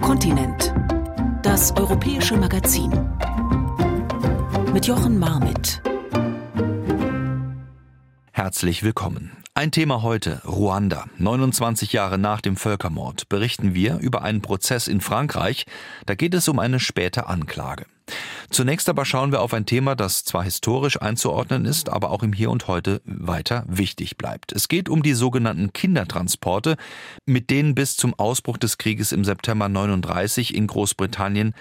Kontinent. Das europäische Magazin. Mit Jochen Marmit. Herzlich willkommen. Ein Thema heute, Ruanda. 29 Jahre nach dem Völkermord berichten wir über einen Prozess in Frankreich. Da geht es um eine späte Anklage. Zunächst aber schauen wir auf ein Thema, das zwar historisch einzuordnen ist, aber auch im Hier und Heute weiter wichtig bleibt. Es geht um die sogenannten Kindertransporte, mit denen bis zum Ausbruch des Krieges im September 39 in Großbritannien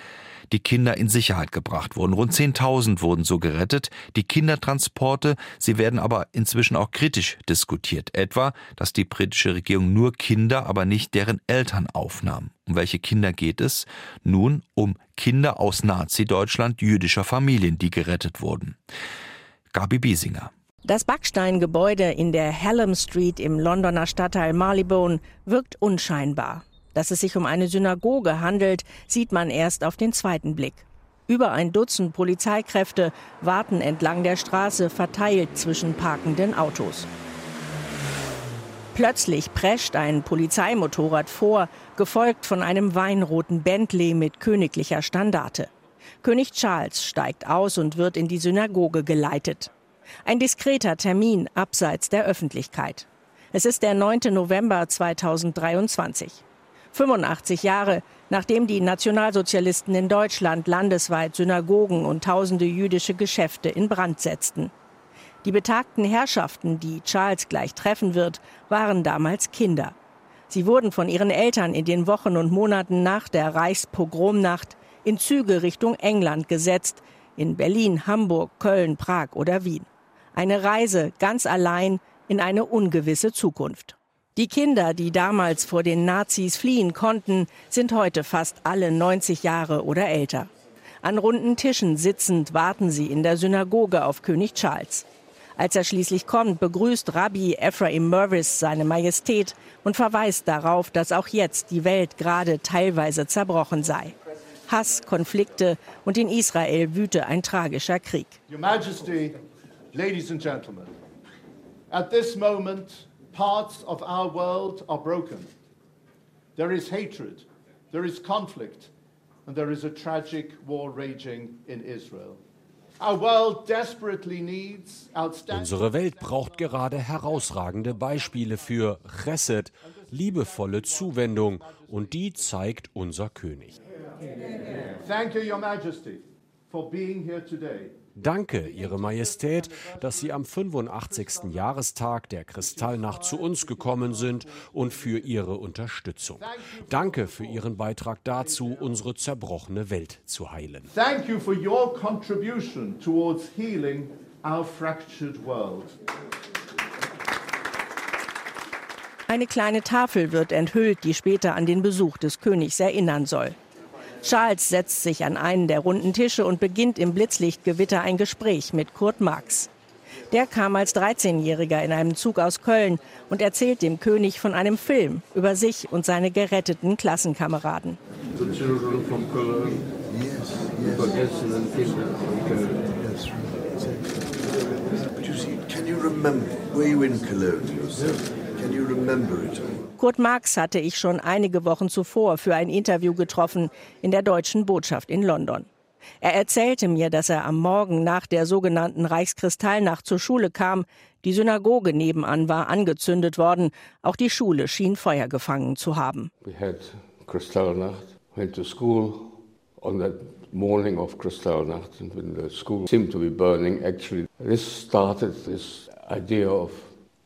die Kinder in Sicherheit gebracht wurden. Rund 10.000 wurden so gerettet. Die Kindertransporte, sie werden aber inzwischen auch kritisch diskutiert. Etwa, dass die britische Regierung nur Kinder, aber nicht deren Eltern aufnahm. Um welche Kinder geht es? Nun um Kinder aus Nazi-Deutschland jüdischer Familien, die gerettet wurden. Gabi Biesinger. Das Backsteingebäude in der Hallam Street im Londoner Stadtteil Marylebone wirkt unscheinbar. Dass es sich um eine Synagoge handelt, sieht man erst auf den zweiten Blick. Über ein Dutzend Polizeikräfte warten entlang der Straße verteilt zwischen parkenden Autos. Plötzlich prescht ein Polizeimotorrad vor, gefolgt von einem weinroten Bentley mit königlicher Standarte. König Charles steigt aus und wird in die Synagoge geleitet. Ein diskreter Termin abseits der Öffentlichkeit. Es ist der 9. November 2023. 85 Jahre, nachdem die Nationalsozialisten in Deutschland landesweit Synagogen und tausende jüdische Geschäfte in Brand setzten. Die betagten Herrschaften, die Charles gleich treffen wird, waren damals Kinder. Sie wurden von ihren Eltern in den Wochen und Monaten nach der Reichspogromnacht in Züge Richtung England gesetzt, in Berlin, Hamburg, Köln, Prag oder Wien. Eine Reise ganz allein in eine ungewisse Zukunft. Die Kinder, die damals vor den Nazis fliehen konnten, sind heute fast alle 90 Jahre oder älter. An runden Tischen sitzend warten sie in der Synagoge auf König Charles. Als er schließlich kommt, begrüßt Rabbi Ephraim Mervis seine Majestät und verweist darauf, dass auch jetzt die Welt gerade teilweise zerbrochen sei. Hass, Konflikte und in Israel wüte ein tragischer Krieg. Your Majesty, ladies and gentlemen, at this moment parts of our world are broken. There is hatred, there is conflict, and there is a tragic war raging in Israel. Unsere Welt braucht gerade herausragende Beispiele für Chesed, liebevolle Zuwendung, und die zeigt unser König. Thank you, Your Majesty, for being here today. Danke, Ihre Majestät, dass Sie am 85. Jahrestag der Kristallnacht zu uns gekommen sind und für Ihre Unterstützung. Danke für Ihren Beitrag dazu, unsere zerbrochene Welt zu heilen. Thank you for your contribution towards healing our fractured world. Eine kleine Tafel wird enthüllt, die später an den Besuch des Königs erinnern soll. Charles setzt sich an einen der runden Tische und beginnt im Blitzlichtgewitter ein Gespräch mit Kurt Marx. Der kam als 13-Jähriger in einem Zug aus Köln und erzählt dem König von einem Film über sich und seine geretteten Klassenkameraden. The children from Cologne, yes, yes. vergessenen Kinder von Köln. Can you remember? Were you in Cologne yourself? Can you remember it all? Kurt Marx hatte ich schon einige Wochen zuvor für ein Interview getroffen in der deutschen Botschaft in London. Er erzählte mir, dass er am Morgen nach der sogenannten Reichskristallnacht zur Schule kam. Die Synagoge nebenan war angezündet worden. Auch die Schule schien Feuer gefangen zu haben. We had Kristallnacht, went to school on that morning of Kristallnacht and when the school seemed to be burning actually this started this idea of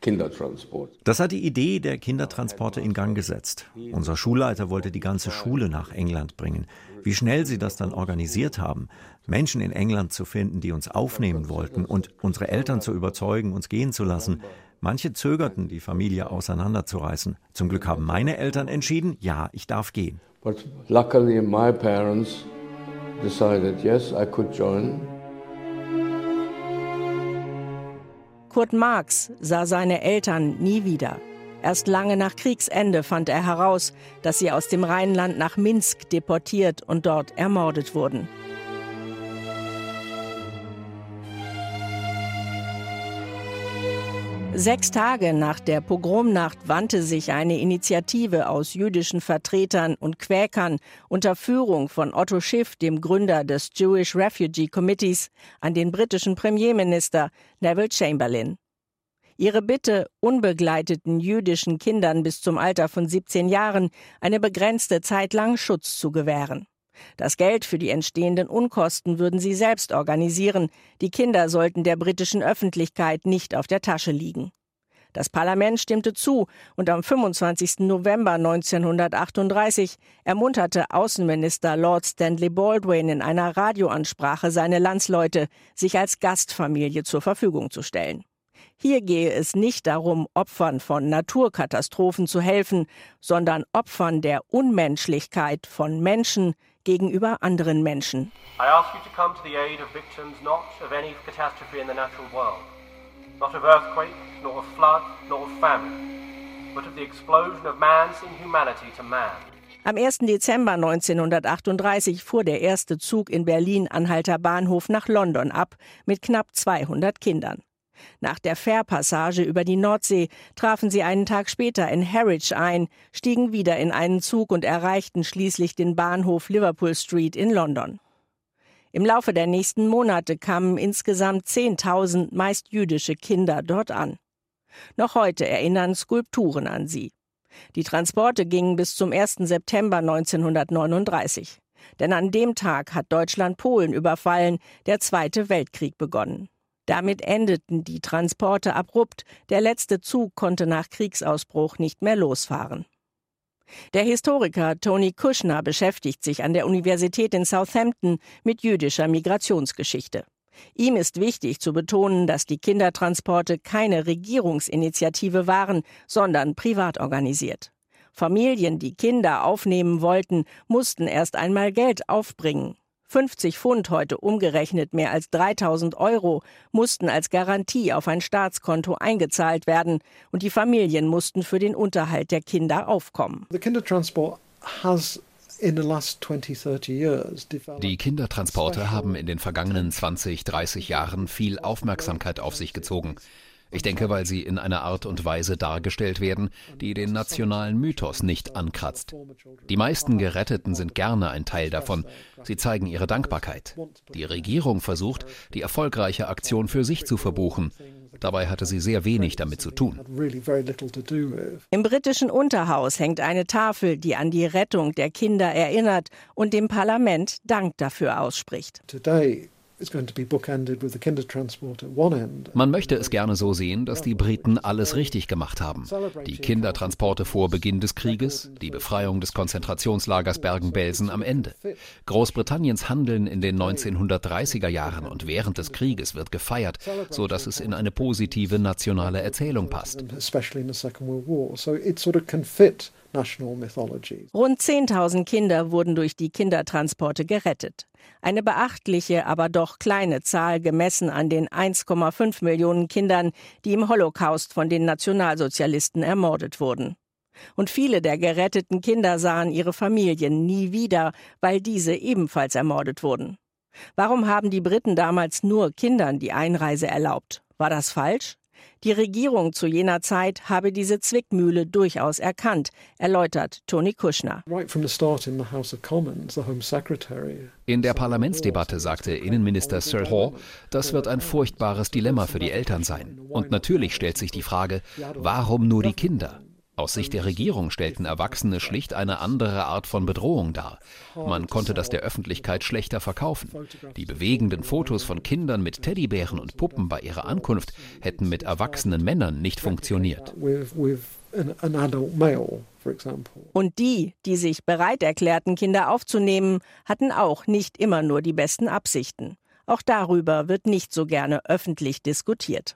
Kindertransport. Das hat die Idee der Kindertransporte in Gang gesetzt. Unser Schulleiter wollte die ganze Schule nach England bringen. Wie schnell sie das dann organisiert haben, Menschen in England zu finden, die uns aufnehmen wollten und unsere Eltern zu überzeugen, uns gehen zu lassen. Manche zögerten, die Familie auseinanderzureißen. Zum Glück haben meine Eltern entschieden, ja, ich darf gehen. But luckily my parents decided, yes, I could join. Kurt Marx sah seine Eltern nie wieder. Erst lange nach Kriegsende fand er heraus, dass sie aus dem Rheinland nach Minsk deportiert und dort ermordet wurden. Sechs Tage nach der Pogromnacht wandte sich eine Initiative aus jüdischen Vertretern und Quäkern unter Führung von Otto Schiff, dem Gründer des Jewish Refugee Committees, an den britischen Premierminister Neville Chamberlain. Ihre Bitte, unbegleiteten jüdischen Kindern bis zum Alter von 17 Jahren eine begrenzte Zeit lang Schutz zu gewähren. Das Geld für die entstehenden Unkosten würden sie selbst organisieren. Die Kinder sollten der britischen Öffentlichkeit nicht auf der Tasche liegen. Das Parlament stimmte zu und am 25. November 1938 ermunterte Außenminister Lord Stanley Baldwin in einer Radioansprache seine Landsleute, sich als Gastfamilie zur Verfügung zu stellen. Hier gehe es nicht darum, Opfern von Naturkatastrophen zu helfen, sondern Opfern der Unmenschlichkeit von Menschen, gegenüber anderen Menschen. I ask you to come to the aid of victims not of any catastrophe in the natural world, not of earthquake, nor of flood, nor of famine, but of the explosion of man's inhumanity to man. Am 1. Dezember 1938 fuhr der erste Zug in Berlin-Anhalter Bahnhof nach London ab mit knapp 200 Kindern. Nach der Fährpassage über die Nordsee trafen sie einen Tag später in Harwich ein, stiegen wieder in einen Zug und erreichten schließlich den Bahnhof Liverpool Street in London. Im Laufe der nächsten Monate kamen insgesamt 10.000 meist jüdische Kinder dort an. Noch heute erinnern Skulpturen an sie. Die Transporte gingen bis zum 1. September 1939. Denn an dem Tag hat Deutschland Polen überfallen, der Zweite Weltkrieg begonnen. Damit endeten die Transporte abrupt, der letzte Zug konnte nach Kriegsausbruch nicht mehr losfahren. Der Historiker Tony Kushner beschäftigt sich an der Universität in Southampton mit jüdischer Migrationsgeschichte. Ihm ist wichtig zu betonen, dass die Kindertransporte keine Regierungsinitiative waren, sondern privat organisiert. Familien, die Kinder aufnehmen wollten, mussten erst einmal Geld aufbringen. 50 Pfund, heute umgerechnet mehr als 3000 Euro, mussten als Garantie auf ein Staatskonto eingezahlt werden und die Familien mussten für den Unterhalt der Kinder aufkommen. Die Kindertransporte haben in den vergangenen 20, 30 Jahren viel Aufmerksamkeit auf sich gezogen. Ich denke, weil sie in einer Art und Weise dargestellt werden, die den nationalen Mythos nicht ankratzt. Die meisten Geretteten sind gerne ein Teil davon. Sie zeigen ihre Dankbarkeit. Die Regierung versucht, die erfolgreiche Aktion für sich zu verbuchen. Dabei hatte sie sehr wenig damit zu tun. Im britischen Unterhaus hängt eine Tafel, die an die Rettung der Kinder erinnert und dem Parlament Dank dafür ausspricht. Man möchte es gerne so sehen, dass die Briten alles richtig gemacht haben. Die Kindertransporte vor Beginn des Krieges, die Befreiung des Konzentrationslagers Bergen-Belsen am Ende. Großbritanniens Handeln in den 1930er Jahren und während des Krieges wird gefeiert, so dass es in eine positive nationale Erzählung passt. Rund 10.000 Kinder wurden durch die Kindertransporte gerettet. Eine beachtliche, aber doch kleine Zahl gemessen an den 1,5 Millionen Kindern, die im Holocaust von den Nationalsozialisten ermordet wurden. Und viele der geretteten Kinder sahen ihre Familien nie wieder, weil diese ebenfalls ermordet wurden. Warum haben die Briten damals nur Kindern die Einreise erlaubt? War das falsch? Die Regierung zu jener Zeit habe diese Zwickmühle durchaus erkannt, erläutert Tony Kushner. In der Parlamentsdebatte sagte Innenminister Sir Hall, das wird ein furchtbares Dilemma für die Eltern sein. Und natürlich stellt sich die Frage, warum nur die Kinder? Aus Sicht der Regierung stellten Erwachsene schlicht eine andere Art von Bedrohung dar. Man konnte das der Öffentlichkeit schlechter verkaufen. Die bewegenden Fotos von Kindern mit Teddybären und Puppen bei ihrer Ankunft hätten mit erwachsenen Männern nicht funktioniert. Und die, die sich bereit erklärten, Kinder aufzunehmen, hatten auch nicht immer nur die besten Absichten. Auch darüber wird nicht so gerne öffentlich diskutiert.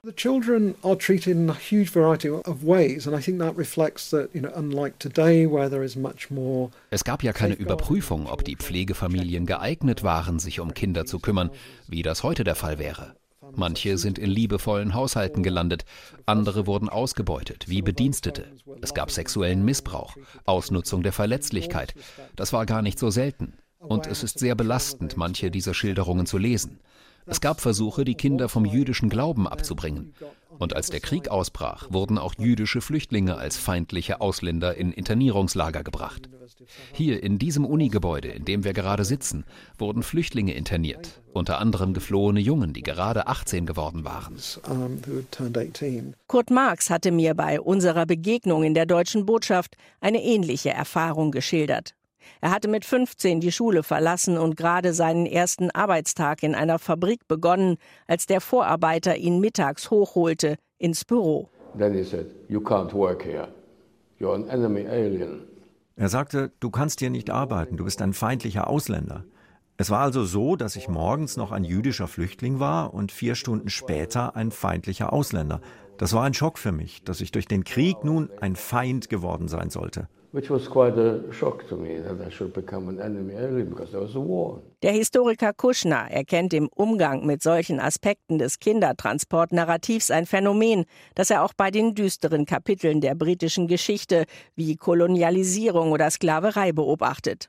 Es gab ja keine Überprüfung, ob die Pflegefamilien geeignet waren, sich um Kinder zu kümmern, wie das heute der Fall wäre. Manche sind in liebevollen Haushalten gelandet, andere wurden ausgebeutet, wie Bedienstete. Es gab sexuellen Missbrauch, Ausnutzung der Verletzlichkeit. Das war gar nicht so selten. Und es ist sehr belastend, manche dieser Schilderungen zu lesen. Es gab Versuche, die Kinder vom jüdischen Glauben abzubringen. Und als der Krieg ausbrach, wurden auch jüdische Flüchtlinge als feindliche Ausländer in Internierungslager gebracht. Hier in diesem Unigebäude, in dem wir gerade sitzen, wurden Flüchtlinge interniert, unter anderem geflohene Jungen, die gerade 18 geworden waren. Kurt Marx hatte mir bei unserer Begegnung in der deutschen Botschaft eine ähnliche Erfahrung geschildert. Er hatte mit 15 die Schule verlassen und gerade seinen ersten Arbeitstag in einer Fabrik begonnen, als der Vorarbeiter ihn mittags hochholte ins Büro. Er sagte, du kannst hier nicht arbeiten, du bist ein feindlicher Ausländer. Es war also so, dass ich morgens noch ein jüdischer Flüchtling war und vier Stunden später ein feindlicher Ausländer. Das war ein Schock für mich, dass ich durch den Krieg nun ein Feind geworden sein sollte. Der Historiker Kuschner erkennt im Umgang mit solchen Aspekten des Kindertransportnarrativs ein Phänomen, das er auch bei den düsteren Kapiteln der britischen Geschichte wie Kolonialisierung oder Sklaverei beobachtet.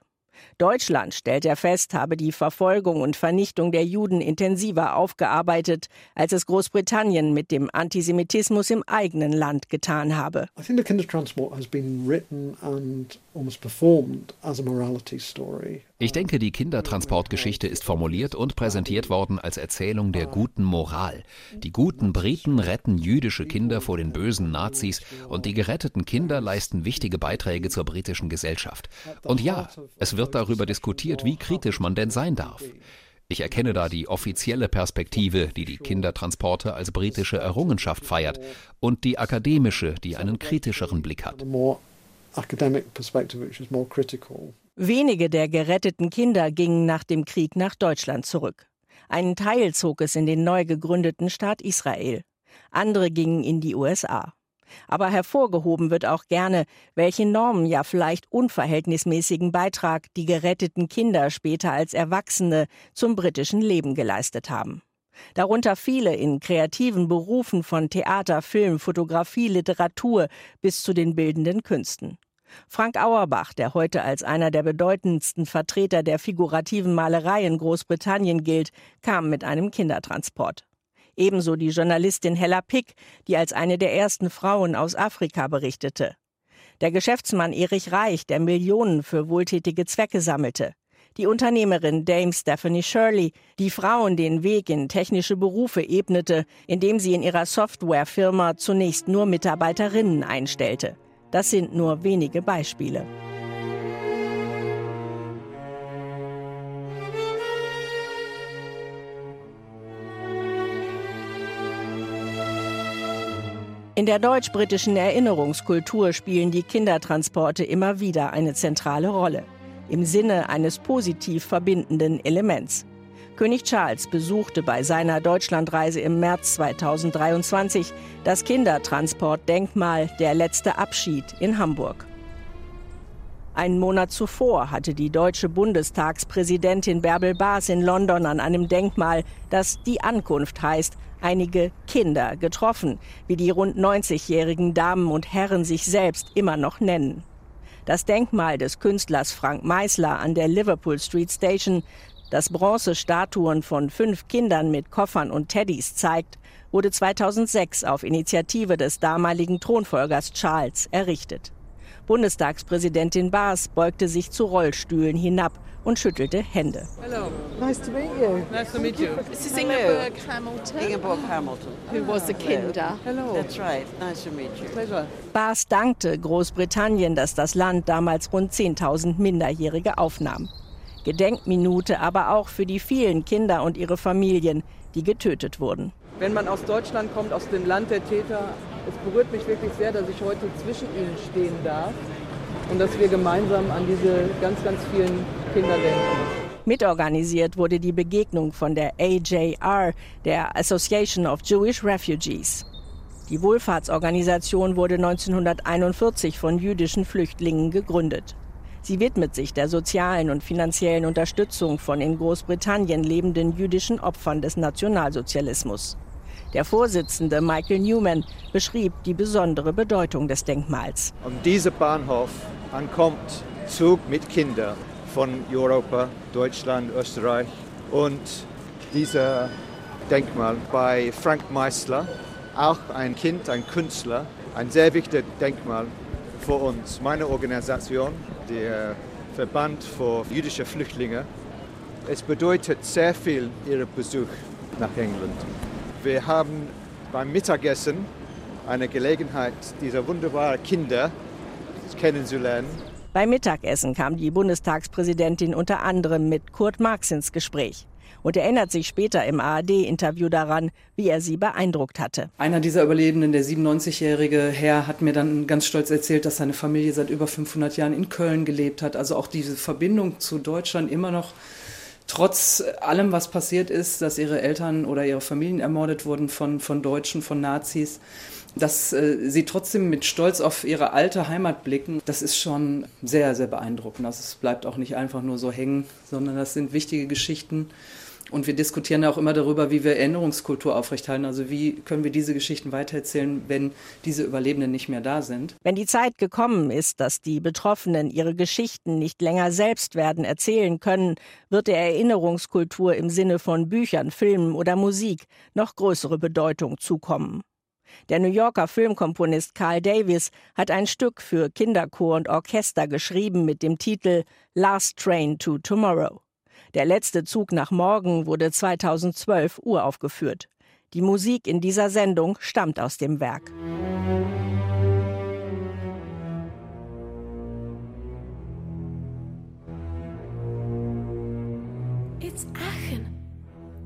Deutschland, stellt er fest, habe die Verfolgung und Vernichtung der Juden intensiver aufgearbeitet, als es Großbritannien mit dem Antisemitismus im eigenen Land getan habe. I think the Kindertransport has been written and almost performed as a morality story. Ich denke, die Kindertransportgeschichte ist formuliert und präsentiert worden als Erzählung der guten Moral. Die guten Briten retten jüdische Kinder vor den bösen Nazis und die geretteten Kinder leisten wichtige Beiträge zur britischen Gesellschaft. Und ja, es wird darüber diskutiert, wie kritisch man denn sein darf. Ich erkenne da die offizielle Perspektive, die die Kindertransporte als britische Errungenschaft feiert, und die akademische, die einen kritischeren Blick hat. Wenige der geretteten Kinder gingen nach dem Krieg nach Deutschland zurück. Einen Teil zog es in den neu gegründeten Staat Israel. Andere gingen in die USA. Aber hervorgehoben wird auch gerne, welche Normen ja vielleicht unverhältnismäßigen Beitrag die geretteten Kinder später als Erwachsene zum britischen Leben geleistet haben. Darunter viele in kreativen Berufen von Theater, Film, Fotografie, Literatur bis zu den bildenden Künsten. Frank Auerbach, der heute als einer der bedeutendsten Vertreter der figurativen Malerei in Großbritannien gilt, kam mit einem Kindertransport. Ebenso die Journalistin Hella Pick, die als eine der ersten Frauen aus Afrika berichtete. Der Geschäftsmann Erich Reich, der Millionen für wohltätige Zwecke sammelte. Die Unternehmerin Dame Stephanie Shirley, die Frauen den Weg in technische Berufe ebnete, indem sie in ihrer Softwarefirma zunächst nur Mitarbeiterinnen einstellte. Das sind nur wenige Beispiele. In der deutsch-britischen Erinnerungskultur spielen die Kindertransporte immer wieder eine zentrale Rolle, im Sinne eines positiv verbindenden Elements. König Charles besuchte bei seiner Deutschlandreise im März 2023 das Kindertransportdenkmal Der letzte Abschied in Hamburg. Einen Monat zuvor hatte die deutsche Bundestagspräsidentin Bärbel Baas in London an einem Denkmal, das die Ankunft heißt, einige Kinder getroffen, wie die rund 90-jährigen Damen und Herren sich selbst immer noch nennen. Das Denkmal des Künstlers Frank Meisler an der Liverpool Street Station das Bronzestatuen von fünf Kindern mit Koffern und Teddys zeigt, wurde 2006 auf Initiative des damaligen Thronfolgers Charles errichtet. Bundestagspräsidentin Baas beugte sich zu Rollstühlen hinab und schüttelte Hände. Hello. Nice to meet you. Nice to meet you. This is Ingeborg Hamilton. Ingeborg Hamilton. Who was the Kinder. Hello. That's right. Nice to meet you. Pleasure. Baas dankte Großbritannien, dass das Land damals rund 10.000 Minderjährige aufnahm. Gedenkminute aber auch für die vielen Kinder und ihre Familien, die getötet wurden. Wenn man aus Deutschland kommt, aus dem Land der Täter, es berührt mich wirklich sehr, dass ich heute zwischen ihnen stehen darf und dass wir gemeinsam an diese ganz, ganz vielen Kinder denken. Mitorganisiert wurde die Begegnung von der AJR, der Association of Jewish Refugees. Die Wohlfahrtsorganisation wurde 1941 von jüdischen Flüchtlingen gegründet. Sie widmet sich der sozialen und finanziellen Unterstützung von in Großbritannien lebenden jüdischen Opfern des Nationalsozialismus. Der Vorsitzende Michael Newman beschrieb die besondere Bedeutung des Denkmals. An diesem Bahnhof ankommt Zug mit Kindern von Europa, Deutschland, Österreich und dieser Denkmal bei Frank Meisler auch ein Kind, ein Künstler, ein sehr wichtiges Denkmal für uns. Meine Organisation, der Verband für jüdische Flüchtlinge, es bedeutet sehr viel Ihr Besuch nach England. Wir haben beim Mittagessen eine Gelegenheit, diese wunderbaren Kinder kennenzulernen. Beim Mittagessen kam die Bundestagspräsidentin unter anderem mit Kurt Marx ins Gespräch und erinnert sich später im ARD-Interview daran, wie er sie beeindruckt hatte. Einer dieser Überlebenden, der 97-jährige Herr, hat mir dann ganz stolz erzählt, dass seine Familie seit über 500 Jahren in Köln gelebt hat. Also auch diese Verbindung zu Deutschland immer noch trotz allem, was passiert ist, dass ihre Eltern oder ihre Familien ermordet wurden von, von Deutschen, von Nazis, dass äh, sie trotzdem mit Stolz auf ihre alte Heimat blicken, das ist schon sehr, sehr beeindruckend. Also es bleibt auch nicht einfach nur so hängen, sondern das sind wichtige Geschichten. Und wir diskutieren ja auch immer darüber, wie wir Erinnerungskultur aufrechthalten. Also wie können wir diese Geschichten weitererzählen, wenn diese Überlebenden nicht mehr da sind. Wenn die Zeit gekommen ist, dass die Betroffenen ihre Geschichten nicht länger selbst werden erzählen können, wird der Erinnerungskultur im Sinne von Büchern, Filmen oder Musik noch größere Bedeutung zukommen. Der New Yorker Filmkomponist Carl Davis hat ein Stück für Kinderchor und Orchester geschrieben mit dem Titel Last Train to Tomorrow. Der letzte Zug nach morgen wurde 2012 uraufgeführt. Die Musik in dieser Sendung stammt aus dem Werk. It's Aachen.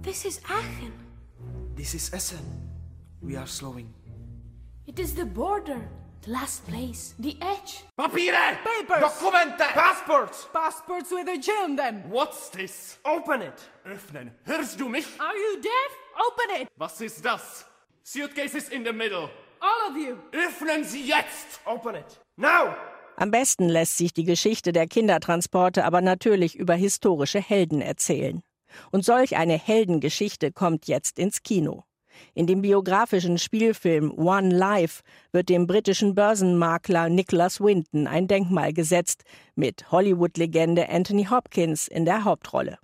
This is Aachen. This is Essen. We are slowing. It is the border. The last place, the edge. Papiere! Papers! Dokumente! Passports! Passports with a J on them. What's this? Open it! Öffnen. Hörst du mich? Are you deaf? Open it! Was ist das? Suitcases in the middle. All of you. Öffnen Sie jetzt! Open it. Now! Am besten lässt sich die Geschichte der Kindertransporte aber natürlich über historische Helden erzählen. Und solch eine Heldengeschichte kommt jetzt ins Kino. In dem biografischen Spielfilm One Life wird dem britischen Börsenmakler Nicholas Winton ein Denkmal gesetzt, mit Hollywood-Legende Anthony Hopkins in der Hauptrolle.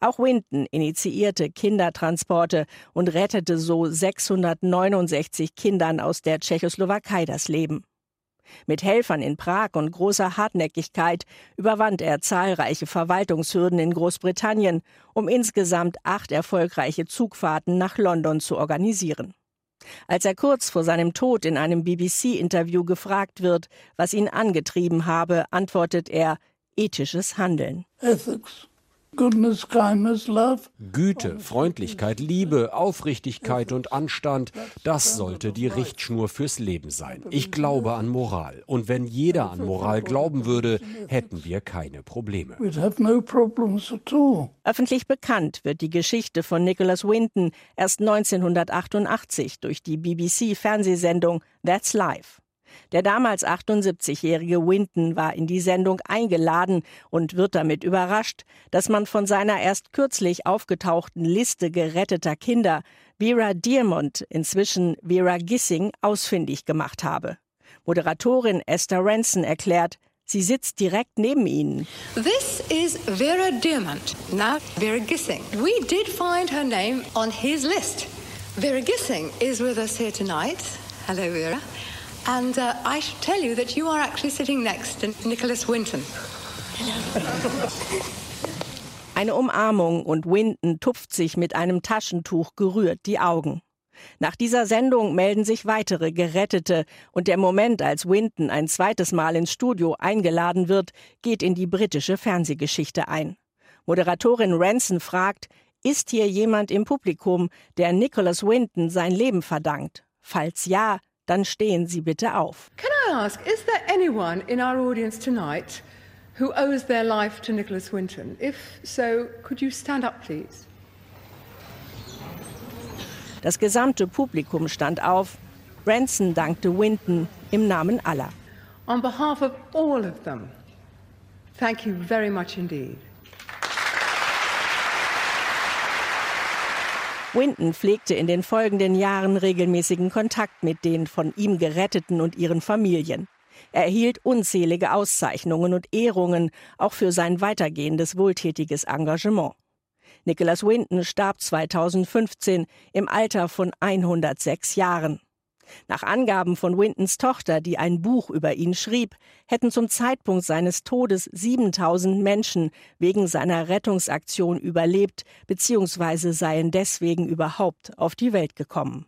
Auch Winton initiierte Kindertransporte und rettete so 669 Kindern aus der Tschechoslowakei das Leben. Mit Helfern in Prag und großer Hartnäckigkeit überwand er zahlreiche Verwaltungshürden in Großbritannien, um insgesamt acht erfolgreiche Zugfahrten nach London zu organisieren. Als er kurz vor seinem Tod in einem BBC-Interview gefragt wird, was ihn angetrieben habe, antwortet er ethisches Handeln. Ethics. Goodness, kindness, love. Güte, Freundlichkeit, Liebe, Aufrichtigkeit und Anstand, das sollte die Richtschnur fürs Leben sein. Ich glaube an Moral. Und wenn jeder an Moral glauben würde, hätten wir keine Probleme. Öffentlich bekannt wird die Geschichte von Nicholas Winton erst 1988 durch die BBC-Fernsehsendung That's Life. Der damals 78-jährige Winton war in die Sendung eingeladen und wird damit überrascht, dass man von seiner erst kürzlich aufgetauchten Liste geretteter Kinder Vera Diamond, inzwischen Vera Gissing, ausfindig gemacht habe. Moderatorin Esther Ranson erklärt, sie sitzt direkt neben ihnen. This is Vera Diamond, now Vera Gissing. We did find her name on his list. Vera Gissing is with us here tonight. Hello, Vera. And uh, I should tell you that you are actually sitting next to Nicholas Winton. Eine Umarmung und Winton tupft sich mit einem Taschentuch gerührt die Augen. Nach dieser Sendung melden sich weitere Gerettete und der Moment, als Winton ein zweites Mal ins Studio eingeladen wird, geht in die britische Fernsehgeschichte ein. Moderatorin Ranson fragt, ist hier jemand im Publikum, der Nicholas Winton sein Leben verdankt? Falls ja, dann stehen Sie bitte auf. Can I ask, is there anyone in our audience tonight who owes their life to Nicholas Winton? If so, could you stand up, please? Das gesamte Publikum stand auf. Branson dankte Winton im Namen aller. On behalf of all of them, thank you very much indeed. Winton pflegte in den folgenden Jahren regelmäßigen Kontakt mit den von ihm Geretteten und ihren Familien. Er erhielt unzählige Auszeichnungen und Ehrungen, auch für sein weitergehendes wohltätiges Engagement. Nicholas Winton starb 2015 im Alter von 106 Jahren. Nach Angaben von Wintons Tochter, die ein Buch über ihn schrieb, hätten zum Zeitpunkt seines Todes 7000 Menschen wegen seiner Rettungsaktion überlebt bzw. seien deswegen überhaupt auf die Welt gekommen.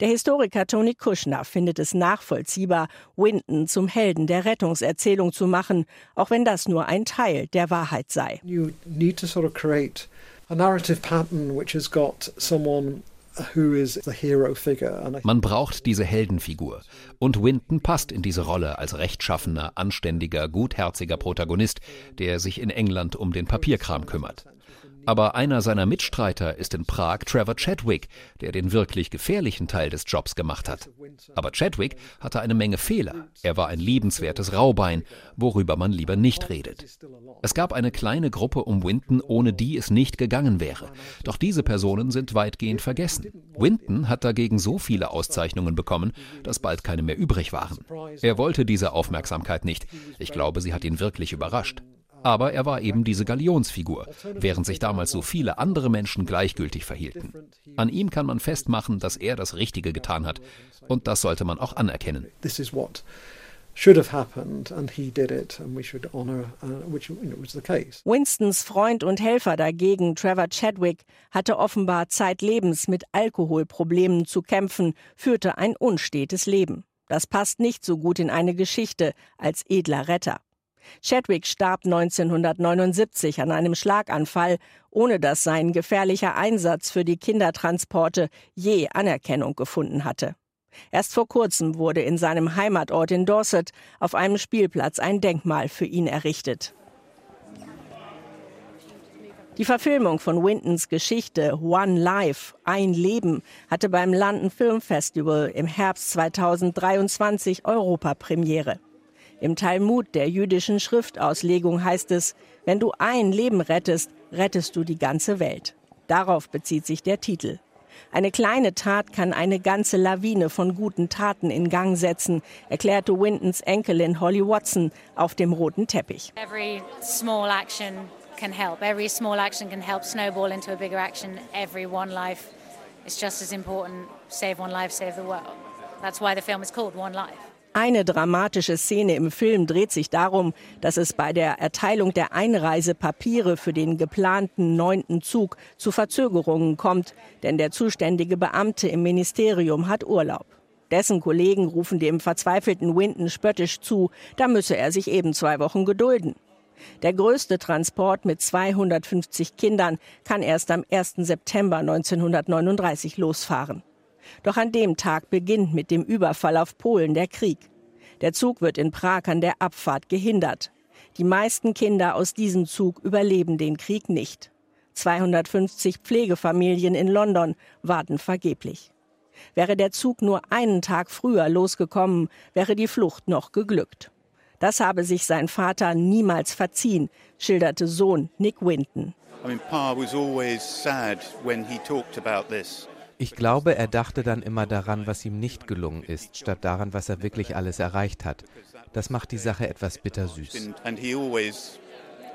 Der Historiker Tony Kushner findet es nachvollziehbar, Winton zum Helden der Rettungserzählung zu machen, auch wenn das nur ein Teil der Wahrheit sei. You need to sort of create a narrative pattern which has got someone man braucht diese Heldenfigur. Und Winton passt in diese Rolle als rechtschaffener, anständiger, gutherziger Protagonist, der sich in England um den Papierkram kümmert. Aber einer seiner Mitstreiter ist in Prag Trevor Chadwick, der den wirklich gefährlichen Teil des Jobs gemacht hat. Aber Chadwick hatte eine Menge Fehler. Er war ein liebenswertes Raubein, worüber man lieber nicht redet. Es gab eine kleine Gruppe um Winton, ohne die es nicht gegangen wäre. Doch diese Personen sind weitgehend vergessen. Winton hat dagegen so viele Auszeichnungen bekommen, dass bald keine mehr übrig waren. Er wollte diese Aufmerksamkeit nicht. Ich glaube, sie hat ihn wirklich überrascht. Aber er war eben diese Galionsfigur, während sich damals so viele andere Menschen gleichgültig verhielten. An ihm kann man festmachen, dass er das Richtige getan hat. Und das sollte man auch anerkennen. Winstons Freund und Helfer dagegen, Trevor Chadwick, hatte offenbar zeitlebens mit Alkoholproblemen zu kämpfen, führte ein unstetes Leben. Das passt nicht so gut in eine Geschichte als edler Retter. Chadwick starb 1979 an einem Schlaganfall, ohne dass sein gefährlicher Einsatz für die Kindertransporte je Anerkennung gefunden hatte. Erst vor kurzem wurde in seinem Heimatort in Dorset auf einem Spielplatz ein Denkmal für ihn errichtet. Die Verfilmung von Wintons Geschichte One Life, ein Leben, hatte beim London Film Festival im Herbst 2023 Europapremiere. Im Talmud der jüdischen Schriftauslegung heißt es, wenn du ein Leben rettest, rettest du die ganze Welt. Darauf bezieht sich der Titel. Eine kleine Tat kann eine ganze Lawine von guten Taten in Gang setzen, erklärte Wintons Enkelin Holly Watson auf dem roten Teppich. Every small action can help. Every small action can help snowball into a bigger action. Every one life is just as important. Save one life, save the world. That's why the film is called One Life. Eine dramatische Szene im Film dreht sich darum, dass es bei der Erteilung der Einreisepapiere für den geplanten neunten Zug zu Verzögerungen kommt, denn der zuständige Beamte im Ministerium hat Urlaub. Dessen Kollegen rufen dem verzweifelten Winton spöttisch zu, da müsse er sich eben zwei Wochen gedulden. Der größte Transport mit 250 Kindern kann erst am 1. September 1939 losfahren. Doch an dem Tag beginnt mit dem Überfall auf Polen der Krieg. Der Zug wird in Prag an der Abfahrt gehindert. Die meisten Kinder aus diesem Zug überleben den Krieg nicht. 250 Pflegefamilien in London warten vergeblich. Wäre der Zug nur einen Tag früher losgekommen, wäre die Flucht noch geglückt. Das habe sich sein Vater niemals verziehen, schilderte Sohn Nick Winton. I mean, Pa was always sad when he talked about this. Ich glaube, er dachte dann immer daran, was ihm nicht gelungen ist, statt daran, was er wirklich alles erreicht hat. Das macht die Sache etwas bittersüß.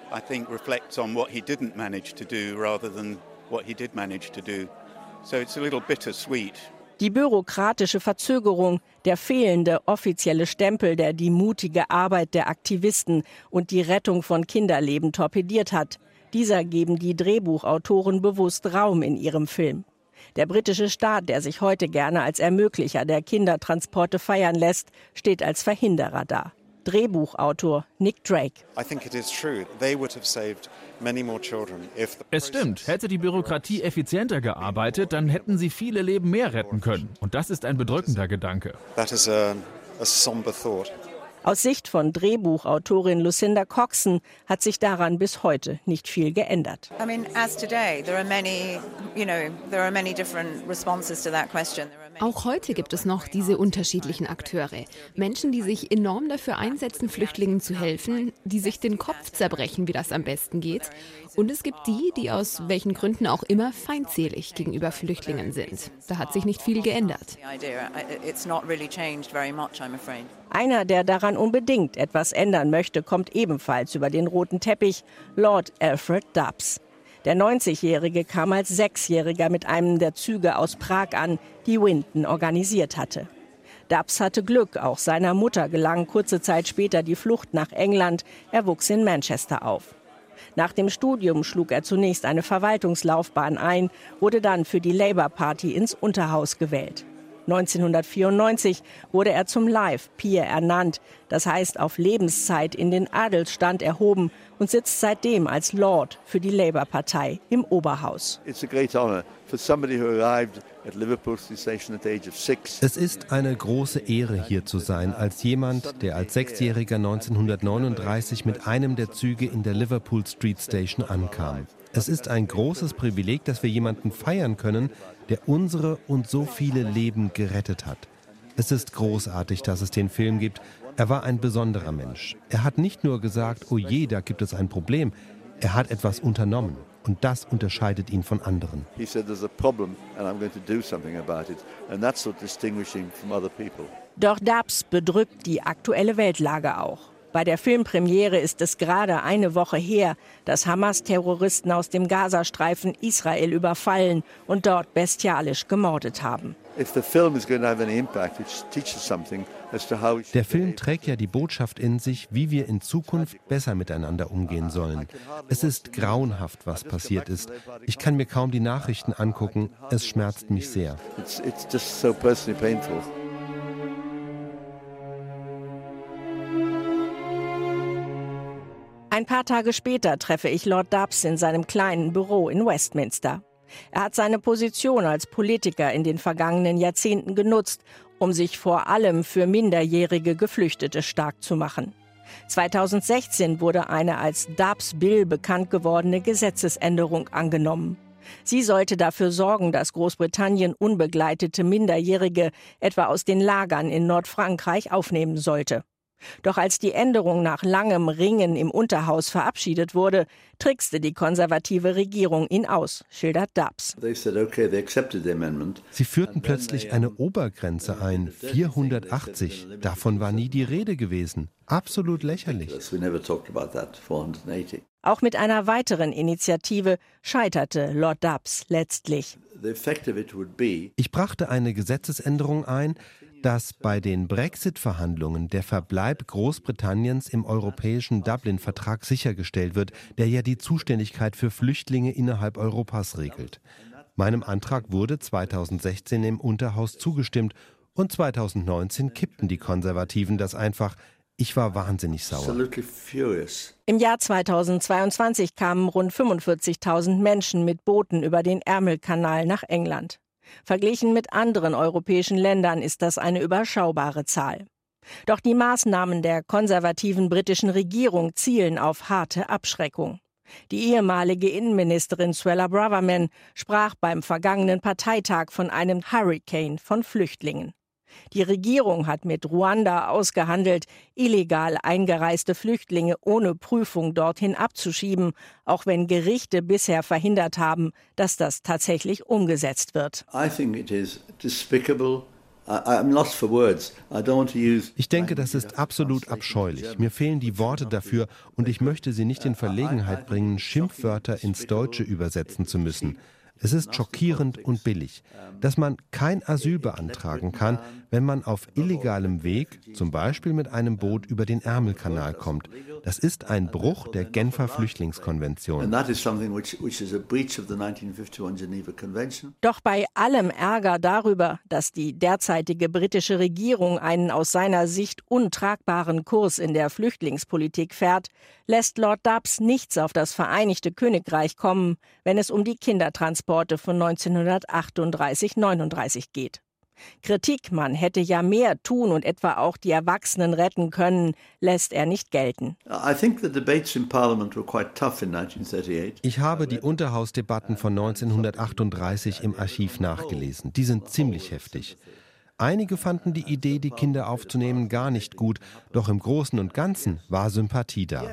I think reflects on what he didn't manage to do rather than what he did manage to do. So it's a little bittersweet. Die bürokratische Verzögerung, der fehlende offizielle Stempel, der die mutige Arbeit der Aktivisten und die Rettung von Kinderleben torpediert hat, dieser geben die Drehbuchautoren bewusst Raum in ihrem Film. Der britische Staat, der sich heute gerne als Ermöglicher der Kindertransporte feiern lässt, steht als Verhinderer da. Drehbuchautor Nick Drake. Es stimmt, hätte die Bürokratie effizienter gearbeitet, dann hätten sie viele Leben mehr retten können. Und das ist ein bedrückender Gedanke. That is a, a somber thought. Aus Sicht von Drehbuchautorin Lucinda Coxon hat sich daran bis heute nicht viel geändert. I mean, as today, there are many, you know, there are many different responses to that question. Auch heute gibt es noch diese unterschiedlichen Akteure. Menschen, die sich enorm dafür einsetzen, Flüchtlingen zu helfen, die sich den Kopf zerbrechen, wie das am besten geht. Und es gibt die, die aus welchen Gründen auch immer feindselig gegenüber Flüchtlingen sind. Da hat sich nicht viel geändert. Einer, der daran unbedingt etwas ändern möchte, kommt ebenfalls über den roten Teppich, Lord Alfred Dubs. Der 90-Jährige kam als Sechsjähriger mit einem der Züge aus Prag an, die Winton organisiert hatte. Dubs hatte Glück, auch seiner Mutter gelang kurze Zeit später die Flucht nach England. Er wuchs in Manchester auf. Nach dem Studium schlug er zunächst eine Verwaltungslaufbahn ein, wurde dann für die Labour Party ins Unterhaus gewählt. 1994 wurde er zum Life Peer ernannt, das heißt auf Lebenszeit in den Adelsstand erhoben und sitzt seitdem als Lord für die Labour-Partei im Oberhaus. Es ist eine große Ehre, hier zu sein, als jemand, der als Sechsjähriger 1939 mit einem der Züge in der Liverpool Street Station ankam. Es ist ein großes Privileg, dass wir jemanden feiern können, der unsere und so viele Leben gerettet hat. Es ist großartig, dass es den Film gibt. Er war ein besonderer Mensch. Er hat nicht nur gesagt, oh je, da gibt es ein Problem. Er hat etwas unternommen. Und das unterscheidet ihn von anderen. Doch Dubs bedrückt die aktuelle Weltlage auch. Bei der Filmpremiere ist es gerade eine Woche her, dass Hamas-Terroristen aus dem Gazastreifen Israel überfallen und dort bestialisch gemordet haben. Der Film trägt ja die Botschaft in sich, wie wir in Zukunft besser miteinander umgehen sollen. Es ist grauenhaft, was passiert ist. Ich kann mir kaum die Nachrichten angucken. Es schmerzt mich sehr. It's, it's just so personally painful. Ein paar Tage später treffe ich Lord Dubs in seinem kleinen Büro in Westminster. Er hat seine Position als Politiker in den vergangenen Jahrzehnten genutzt, um sich vor allem für minderjährige Geflüchtete stark zu machen. 2016 wurde eine als Dubs Bill bekannt gewordene Gesetzesänderung angenommen. Sie sollte dafür sorgen, dass Großbritannien unbegleitete Minderjährige etwa aus den Lagern in Nordfrankreich aufnehmen sollte. Doch als die Änderung nach langem Ringen im Unterhaus verabschiedet wurde, trickste die konservative Regierung ihn aus, schildert Dubs. Sie führten plötzlich eine Obergrenze ein, 480. Davon war nie die Rede gewesen. Absolut lächerlich. Auch mit einer weiteren Initiative scheiterte Lord Dubs letztlich. Ich brachte eine Gesetzesänderung ein, dass bei den Brexit-Verhandlungen der Verbleib Großbritanniens im europäischen Dublin-Vertrag sichergestellt wird, der ja die Zuständigkeit für Flüchtlinge innerhalb Europas regelt. Meinem Antrag wurde 2016 im Unterhaus zugestimmt und 2019 kippten die Konservativen das einfach. Ich war wahnsinnig sauer. Im Jahr 2022 kamen rund 45.000 Menschen mit Booten über den Ärmelkanal nach England. Verglichen mit anderen europäischen Ländern ist das eine überschaubare Zahl. Doch die Maßnahmen der konservativen britischen Regierung zielen auf harte Abschreckung. Die ehemalige Innenministerin Suella Braverman sprach beim vergangenen Parteitag von einem Hurricane von Flüchtlingen. Die Regierung hat mit Ruanda ausgehandelt, illegal eingereiste Flüchtlinge ohne Prüfung dorthin abzuschieben, auch wenn Gerichte bisher verhindert haben, dass das tatsächlich umgesetzt wird. Ich denke, das ist absolut abscheulich. Mir fehlen die Worte dafür und ich möchte Sie nicht in Verlegenheit bringen, Schimpfwörter ins Deutsche übersetzen zu müssen. Es ist schockierend und billig, dass man kein Asyl beantragen kann, wenn man auf illegalem Weg, zum Beispiel mit einem Boot über den Ärmelkanal kommt. Das ist ein Bruch der Genfer Flüchtlingskonvention. Doch bei allem Ärger darüber, dass die derzeitige britische Regierung einen aus seiner Sicht untragbaren Kurs in der Flüchtlingspolitik fährt, lässt Lord Dubs nichts auf das Vereinigte Königreich kommen, wenn es um die Kindertransporte von 1938-39 geht. Kritik, man hätte ja mehr tun und etwa auch die Erwachsenen retten können, lässt er nicht gelten. Ich habe die Unterhausdebatten von 1938 im Archiv nachgelesen. Die sind ziemlich heftig. Einige fanden die Idee, die Kinder aufzunehmen, gar nicht gut, doch im Großen und Ganzen war Sympathie da.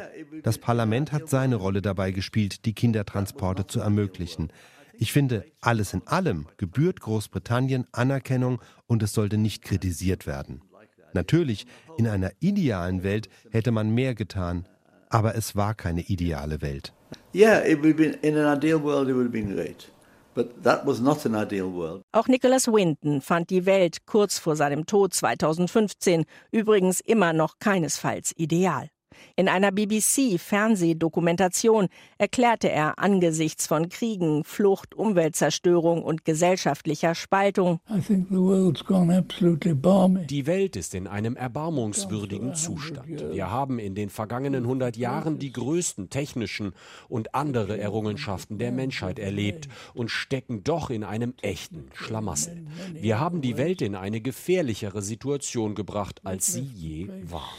Das Parlament hat seine Rolle dabei gespielt, die Kindertransporte zu ermöglichen. Ich finde, alles in allem gebührt Großbritannien Anerkennung und es sollte nicht kritisiert werden. Natürlich, in einer idealen Welt hätte man mehr getan, Aber es war keine ideale Welt. Yeah, it would be in an ideal world it would have been great. Auch Nicholas Winton fand die Welt kurz vor seinem Tod 2015 übrigens immer noch keinesfalls ideal. In einer BBC-Fernsehdokumentation erklärte er angesichts von Kriegen, Flucht, Umweltzerstörung und gesellschaftlicher Spaltung. Die Welt ist in einem erbarmungswürdigen Zustand. Wir haben in den vergangenen 100 Jahren die größten technischen und andere Errungenschaften der Menschheit erlebt und stecken doch in einem echten Schlamassel. Wir haben die Welt in eine gefährlichere Situation gebracht, als sie je war.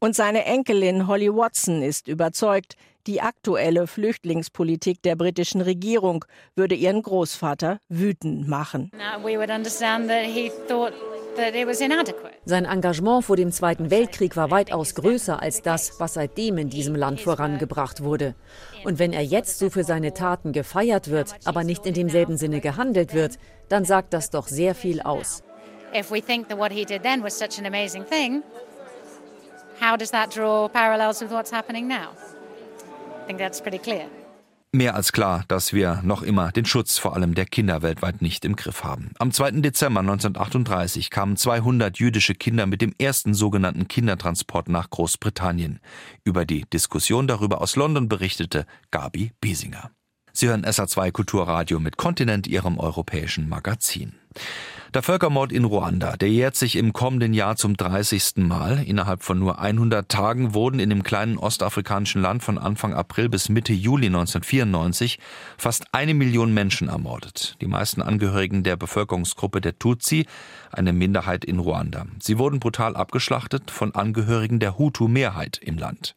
Und seine Enkelin Holly Watson ist überzeugt, die aktuelle Flüchtlingspolitik der britischen Regierung würde ihren Großvater wütend machen. Sein Engagement vor dem Zweiten Weltkrieg war weitaus größer als das, was seitdem in diesem Land vorangebracht wurde. Und wenn er jetzt so für seine Taten gefeiert wird, aber nicht in demselben Sinne gehandelt wird, dann sagt das doch sehr viel aus if we think that what he did then was such an amazing thing, how does that draw parallels with what's happening now? I think that's pretty clear. Mehr als klar, dass wir noch immer den Schutz vor allem der Kinder weltweit nicht im Griff haben. Am 2. Dezember 1938 kamen 200 jüdische Kinder mit dem ersten sogenannten Kindertransport nach Großbritannien. Über die Diskussion darüber aus London berichtete Gabi Biesinger. Sie hören SA2 Kulturradio mit Kontinent, Ihrem europäischen Magazin. Der Völkermord in Ruanda, der jährt sich im kommenden Jahr zum 30. Mal. Innerhalb von nur 100 Tagen wurden in dem kleinen ostafrikanischen Land von Anfang April bis Mitte Juli 1994 fast eine Million Menschen ermordet. Die meisten Angehörigen der Bevölkerungsgruppe der Tutsi, eine Minderheit in Ruanda. Sie wurden brutal abgeschlachtet von Angehörigen der Hutu-Mehrheit im Land.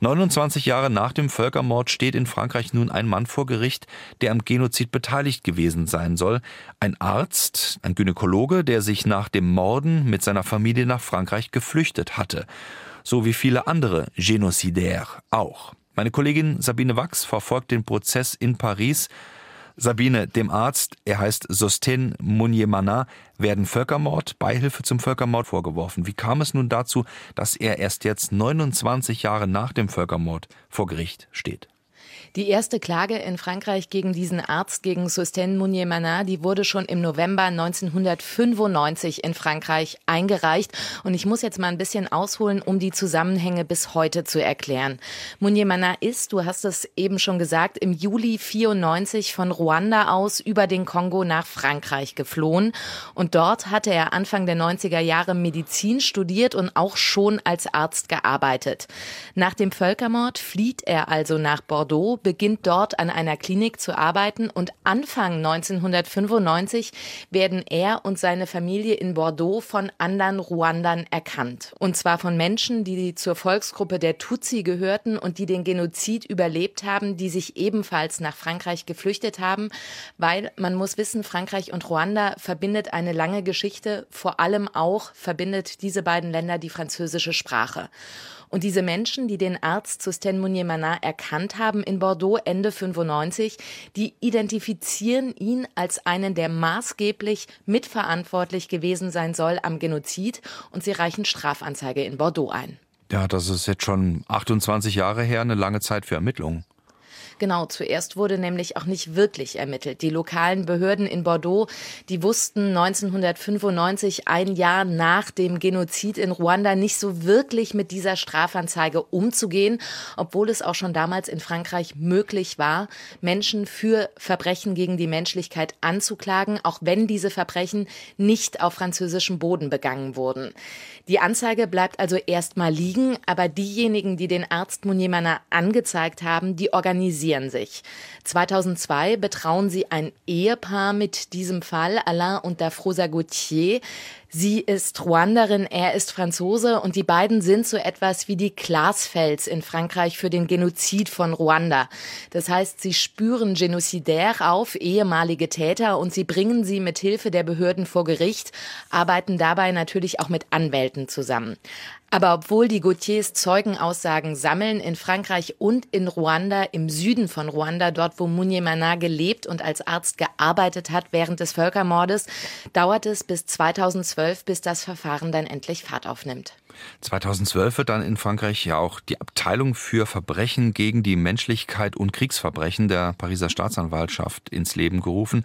29 Jahre nach dem Völkermord steht in Frankreich nun ein Mann vor Gericht, der am Genozid beteiligt gewesen sein soll. Ein Arzt, ein Gynäkologe, Gynäkologe, der sich nach dem Morden mit seiner Familie nach Frankreich geflüchtet hatte. So wie viele andere Genocidaires auch. Meine Kollegin Sabine Wachs verfolgt den Prozess in Paris. Sabine, dem Arzt, er heißt Sosten Munyemana, werden Völkermord, Beihilfe zum Völkermord vorgeworfen. Wie kam es nun dazu, dass er erst jetzt 29 Jahre nach dem Völkermord vor Gericht steht? Die erste Klage in Frankreich gegen diesen Arzt, gegen Susten Mounier-Manin, die wurde schon im November 1995 in Frankreich eingereicht. Und ich muss jetzt mal ein bisschen ausholen, um die Zusammenhänge bis heute zu erklären. Mounier-Manin ist, du hast es eben schon gesagt, im Juli 94 von Ruanda aus über den Kongo nach Frankreich geflohen. Und dort hatte er Anfang der 90er Jahre Medizin studiert und auch schon als Arzt gearbeitet. Nach dem Völkermord flieht er also nach Bordeaux, beginnt dort an einer Klinik zu arbeiten und Anfang 1995 werden er und seine Familie in Bordeaux von anderen Ruandern erkannt. Und zwar von Menschen, die zur Volksgruppe der Tutsi gehörten und die den Genozid überlebt haben, die sich ebenfalls nach Frankreich geflüchtet haben, weil man muss wissen, Frankreich und Ruanda verbindet eine lange Geschichte, vor allem auch verbindet diese beiden Länder die französische Sprache. Und diese Menschen, die den Arzt Susten Mounier-Manin erkannt haben in Bordeaux Ende 95, die identifizieren ihn als einen, der maßgeblich mitverantwortlich gewesen sein soll am Genozid und sie reichen Strafanzeige in Bordeaux ein. Ja, das ist jetzt schon 28 Jahre her, eine lange Zeit für Ermittlungen. Genau, zuerst wurde nämlich auch nicht wirklich ermittelt. Die lokalen Behörden in Bordeaux, die wussten 1995, ein Jahr nach dem Genozid in Ruanda, nicht so wirklich mit dieser Strafanzeige umzugehen, obwohl es auch schon damals in Frankreich möglich war, Menschen für Verbrechen gegen die Menschlichkeit anzuklagen, auch wenn diese Verbrechen nicht auf französischem Boden begangen wurden. Die Anzeige bleibt also erstmal liegen, aber diejenigen, die den Arzt Muniemana angezeigt haben, die organisieren sich. 2002 betrauen sie ein Ehepaar mit diesem Fall, Alain und Dafrosa Gauthier. Sie ist Ruanderin, er ist Franzose und die beiden sind so etwas wie die Glasfels in Frankreich für den Genozid von Ruanda. Das heißt, sie spüren Genocidaire auf, ehemalige Täter und sie bringen sie mit Hilfe der Behörden vor Gericht, arbeiten dabei natürlich auch mit Anwälten zusammen. Aber obwohl die Gautiers Zeugenaussagen sammeln in Frankreich und in Ruanda, im Süden von Ruanda, dort wo Munyemana gelebt und als Arzt gearbeitet hat während des Völkermordes, dauert es bis 2012 2012, bis das Verfahren dann endlich Fahrt aufnimmt. 2012 wird dann in Frankreich ja auch die Abteilung für Verbrechen gegen die Menschlichkeit und Kriegsverbrechen der Pariser Staatsanwaltschaft ins Leben gerufen.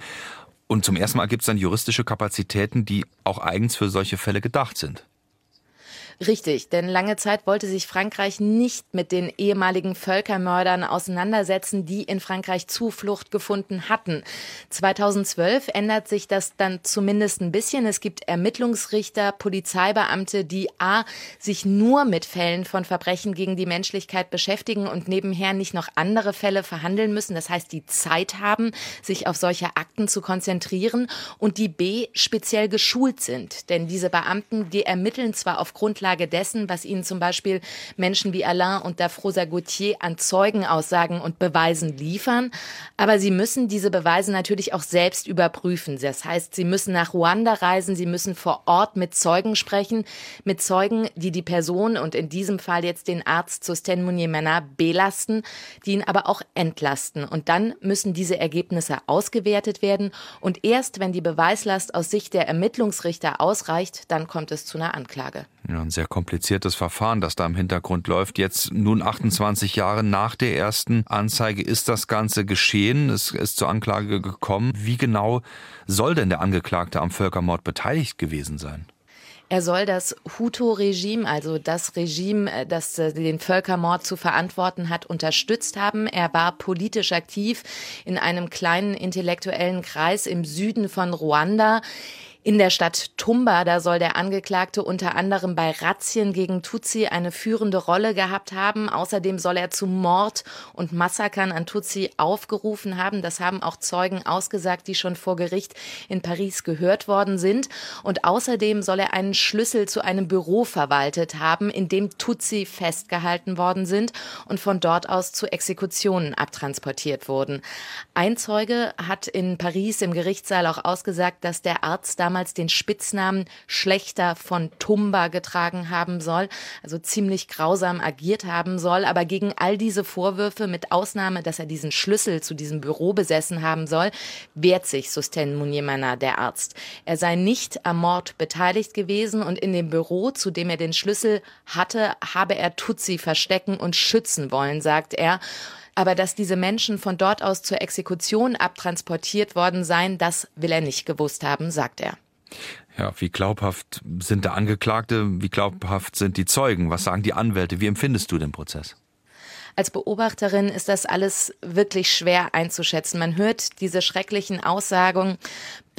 Und zum ersten Mal gibt es dann juristische Kapazitäten, die auch eigens für solche Fälle gedacht sind. Richtig, denn lange Zeit wollte sich Frankreich nicht mit den ehemaligen Völkermördern auseinandersetzen, die in Frankreich Zuflucht gefunden hatten. 2012 ändert sich das dann zumindest ein bisschen. Es gibt Ermittlungsrichter, Polizeibeamte, die a sich nur mit Fällen von Verbrechen gegen die Menschlichkeit beschäftigen und nebenher nicht noch andere Fälle verhandeln müssen. Das heißt, die Zeit haben, sich auf solche Akten zu konzentrieren und die b speziell geschult sind, denn diese Beamten, die ermitteln zwar auf Grundlage Grundlage dessen, was ihnen zum Beispiel Menschen wie Alain und Dafrosa Gauthier an Zeugenaussagen und Beweisen liefern. Aber sie müssen diese Beweise natürlich auch selbst überprüfen. Das heißt, sie müssen nach Ruanda reisen, sie müssen vor Ort mit Zeugen sprechen, mit Zeugen, die die Person und in diesem Fall jetzt den Arzt Sosten Muniemana belasten, die ihn aber auch entlasten. Und dann müssen diese Ergebnisse ausgewertet werden. Und erst wenn die Beweislast aus Sicht der Ermittlungsrichter ausreicht, dann kommt es zu einer Anklage. Ja, ein sehr kompliziertes Verfahren, das da im Hintergrund läuft. Jetzt nun 28 Jahre nach der ersten Anzeige ist das Ganze geschehen. Es ist zur Anklage gekommen. Wie genau soll denn der Angeklagte am Völkermord beteiligt gewesen sein? Er soll das Hutu-Regime, also das Regime, äh, das äh, den Völkermord zu verantworten hat, unterstützt haben. Er war politisch aktiv in einem kleinen intellektuellen Kreis im Süden von Ruanda. In der Stadt Tumba, da soll der Angeklagte unter anderem bei Razzien gegen Tutsi eine führende Rolle gehabt haben. Außerdem soll er zu Mord und Massakern an Tutsi aufgerufen haben. Das haben auch Zeugen ausgesagt, die schon vor Gericht in Paris gehört worden sind. Und außerdem soll er einen Schlüssel zu einem Büro verwaltet haben, in dem Tutsi festgehalten worden sind und von dort aus zu Exekutionen abtransportiert wurden. Ein Zeuge hat in Paris im Gerichtssaal auch ausgesagt, dass der Arzt damals damals den Spitznamen Schlechter von Tumba getragen haben soll, also ziemlich grausam agiert haben soll. Aber gegen all diese Vorwürfe, mit Ausnahme, dass er diesen Schlüssel zu diesem Büro besessen haben soll, wehrt sich Susten Munyemana, der Arzt. Er sei nicht am Mord beteiligt gewesen und in dem Büro, zu dem er den Schlüssel hatte, habe er Tutsi verstecken und schützen wollen, sagt er. Aber dass diese Menschen von dort aus zur Exekution abtransportiert worden seien, das will er nicht gewusst haben, sagt er. Ja, wie glaubhaft sind der Angeklagte, wie glaubhaft sind die Zeugen? Was sagen die Anwälte? Wie empfindest du den Prozess? Als Beobachterin ist das alles wirklich schwer einzuschätzen. Man hört diese schrecklichen Aussagen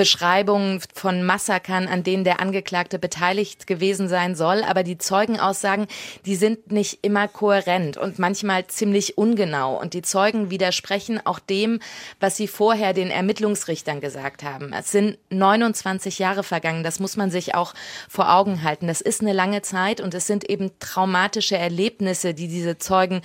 Beschreibungen von Massakern, an denen der Angeklagte beteiligt gewesen sein soll. Aber die Zeugenaussagen, die sind nicht immer kohärent und manchmal ziemlich ungenau. Und die Zeugen widersprechen auch dem, was sie vorher den Ermittlungsrichtern gesagt haben. Es sind 29 Jahre vergangen. Das muss man sich auch vor Augen halten. Das ist eine lange Zeit und es sind eben traumatische Erlebnisse, die diese Zeugen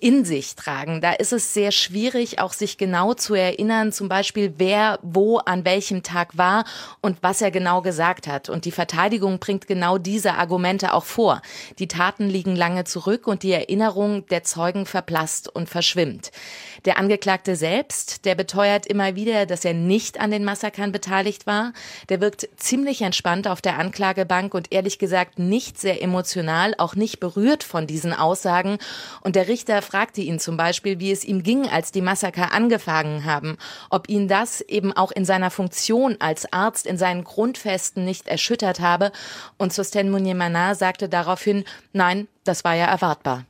in sich tragen. Da ist es sehr schwierig, auch sich genau zu erinnern, zum Beispiel wer wo an welchem Tag war und was er genau gesagt hat. Und die Verteidigung bringt genau diese Argumente auch vor. Die Taten liegen lange zurück und die Erinnerung der Zeugen verblasst und verschwimmt. Der Angeklagte selbst, der beteuert immer wieder, dass er nicht an den Massakern beteiligt war. Der wirkt ziemlich entspannt auf der Anklagebank und ehrlich gesagt nicht sehr emotional, auch nicht berührt von diesen Aussagen. Und der Richter fragte ihn zum Beispiel, wie es ihm ging, als die Massaker angefangen haben, ob ihn das eben auch in seiner Funktion als Arzt in seinen Grundfesten nicht erschüttert habe. Und Sosten Munyemana sagte daraufhin, nein, das war ja erwartbar.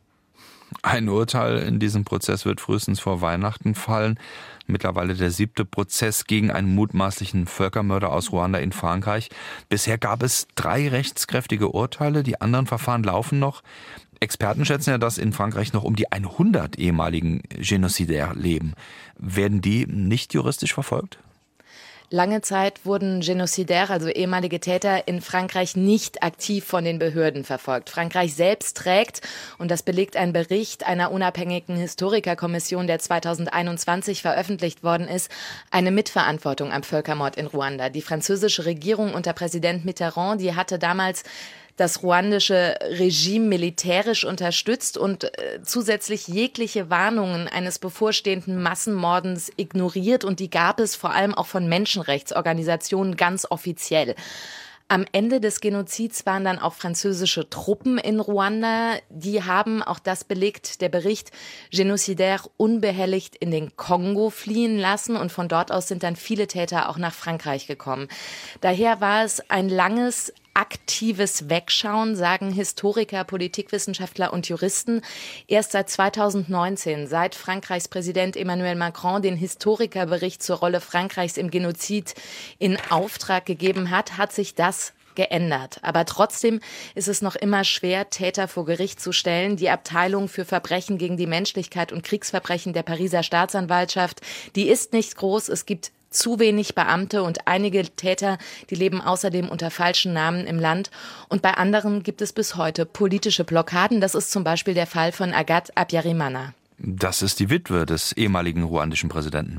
Ein Urteil in diesem Prozess wird frühestens vor Weihnachten fallen. Mittlerweile der siebte Prozess gegen einen mutmaßlichen Völkermörder aus Ruanda in Frankreich. Bisher gab es drei rechtskräftige Urteile, die anderen Verfahren laufen noch. Experten schätzen ja, dass in Frankreich noch um die 100 ehemaligen Genocidaires leben. Werden die nicht juristisch verfolgt? Lange Zeit wurden Genocidaires, also ehemalige Täter, in Frankreich nicht aktiv von den Behörden verfolgt. Frankreich selbst trägt, und das belegt ein Bericht einer unabhängigen Historikerkommission, der 2021 veröffentlicht worden ist, eine Mitverantwortung am Völkermord in Ruanda. Die französische Regierung unter Präsident Mitterrand, die hatte damals das ruandische Regime militärisch unterstützt und äh, zusätzlich jegliche Warnungen eines bevorstehenden Massenmordens ignoriert und die gab es vor allem auch von Menschenrechtsorganisationen ganz offiziell. Am Ende des Genozids waren dann auch französische Truppen in Ruanda. Die haben, auch das belegt der Bericht, Genocidaire unbehelligt in den Kongo fliehen lassen und von dort aus sind dann viele Täter auch nach Frankreich gekommen. Daher war es ein langes, aktives Wegschauen, sagen Historiker, Politikwissenschaftler und Juristen. Erst seit 2019, seit Frankreichs Präsident Emmanuel Macron den Historikerbericht zur Rolle Frankreichs im Genozid in Auftrag gegeben hat, hat sich das geändert. Aber trotzdem ist es noch immer schwer, Täter vor Gericht zu stellen. Die Abteilung für Verbrechen gegen die Menschlichkeit und Kriegsverbrechen der Pariser Staatsanwaltschaft, die ist nicht groß. Es gibt zu wenig Beamte und einige Täter, die leben außerdem unter falschen Namen im Land. Und bei anderen gibt es bis heute politische Blockaden. Das ist zum Beispiel der Fall von Agathe Abyarimana. Das ist die Witwe des ehemaligen ruandischen Präsidenten.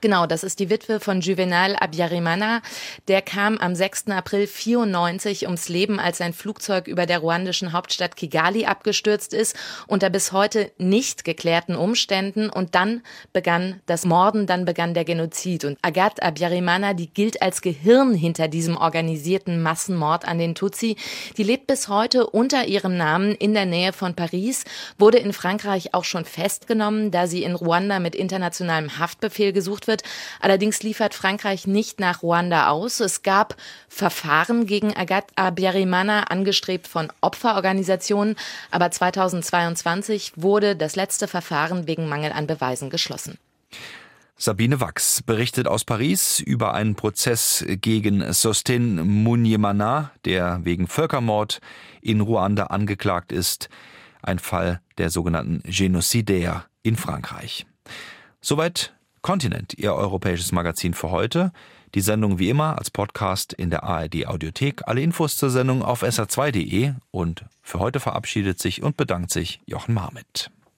Genau, das ist die Witwe von Juvenal Abyarimana. Der kam am 6. April 94 ums Leben, als sein Flugzeug über der ruandischen Hauptstadt Kigali abgestürzt ist, unter bis heute nicht geklärten Umständen. Und dann begann das Morden, dann begann der Genozid. Und Agathe Abyarimana, die gilt als Gehirn hinter diesem organisierten Massenmord an den Tutsi, die lebt bis heute unter ihrem Namen in der Nähe von Paris, wurde in Frankreich auch schon festgenommen, da sie in Ruanda mit internationalem Haftbefehl gesucht wird. Allerdings liefert Frankreich nicht nach Ruanda aus. Es gab Verfahren gegen Agathe Abiyarimana, angestrebt von Opferorganisationen, aber 2022 wurde das letzte Verfahren wegen Mangel an Beweisen geschlossen. Sabine Wachs berichtet aus Paris über einen Prozess gegen Sostin Munyemana, der wegen Völkermord in Ruanda angeklagt ist. Ein Fall der sogenannten Génocidaire in Frankreich. Soweit Kontinent, Ihr europäisches Magazin für heute. Die Sendung wie immer als Podcast in der ARD Audiothek. Alle Infos zur Sendung auf sr2.de und für heute verabschiedet sich und bedankt sich Jochen Marmit.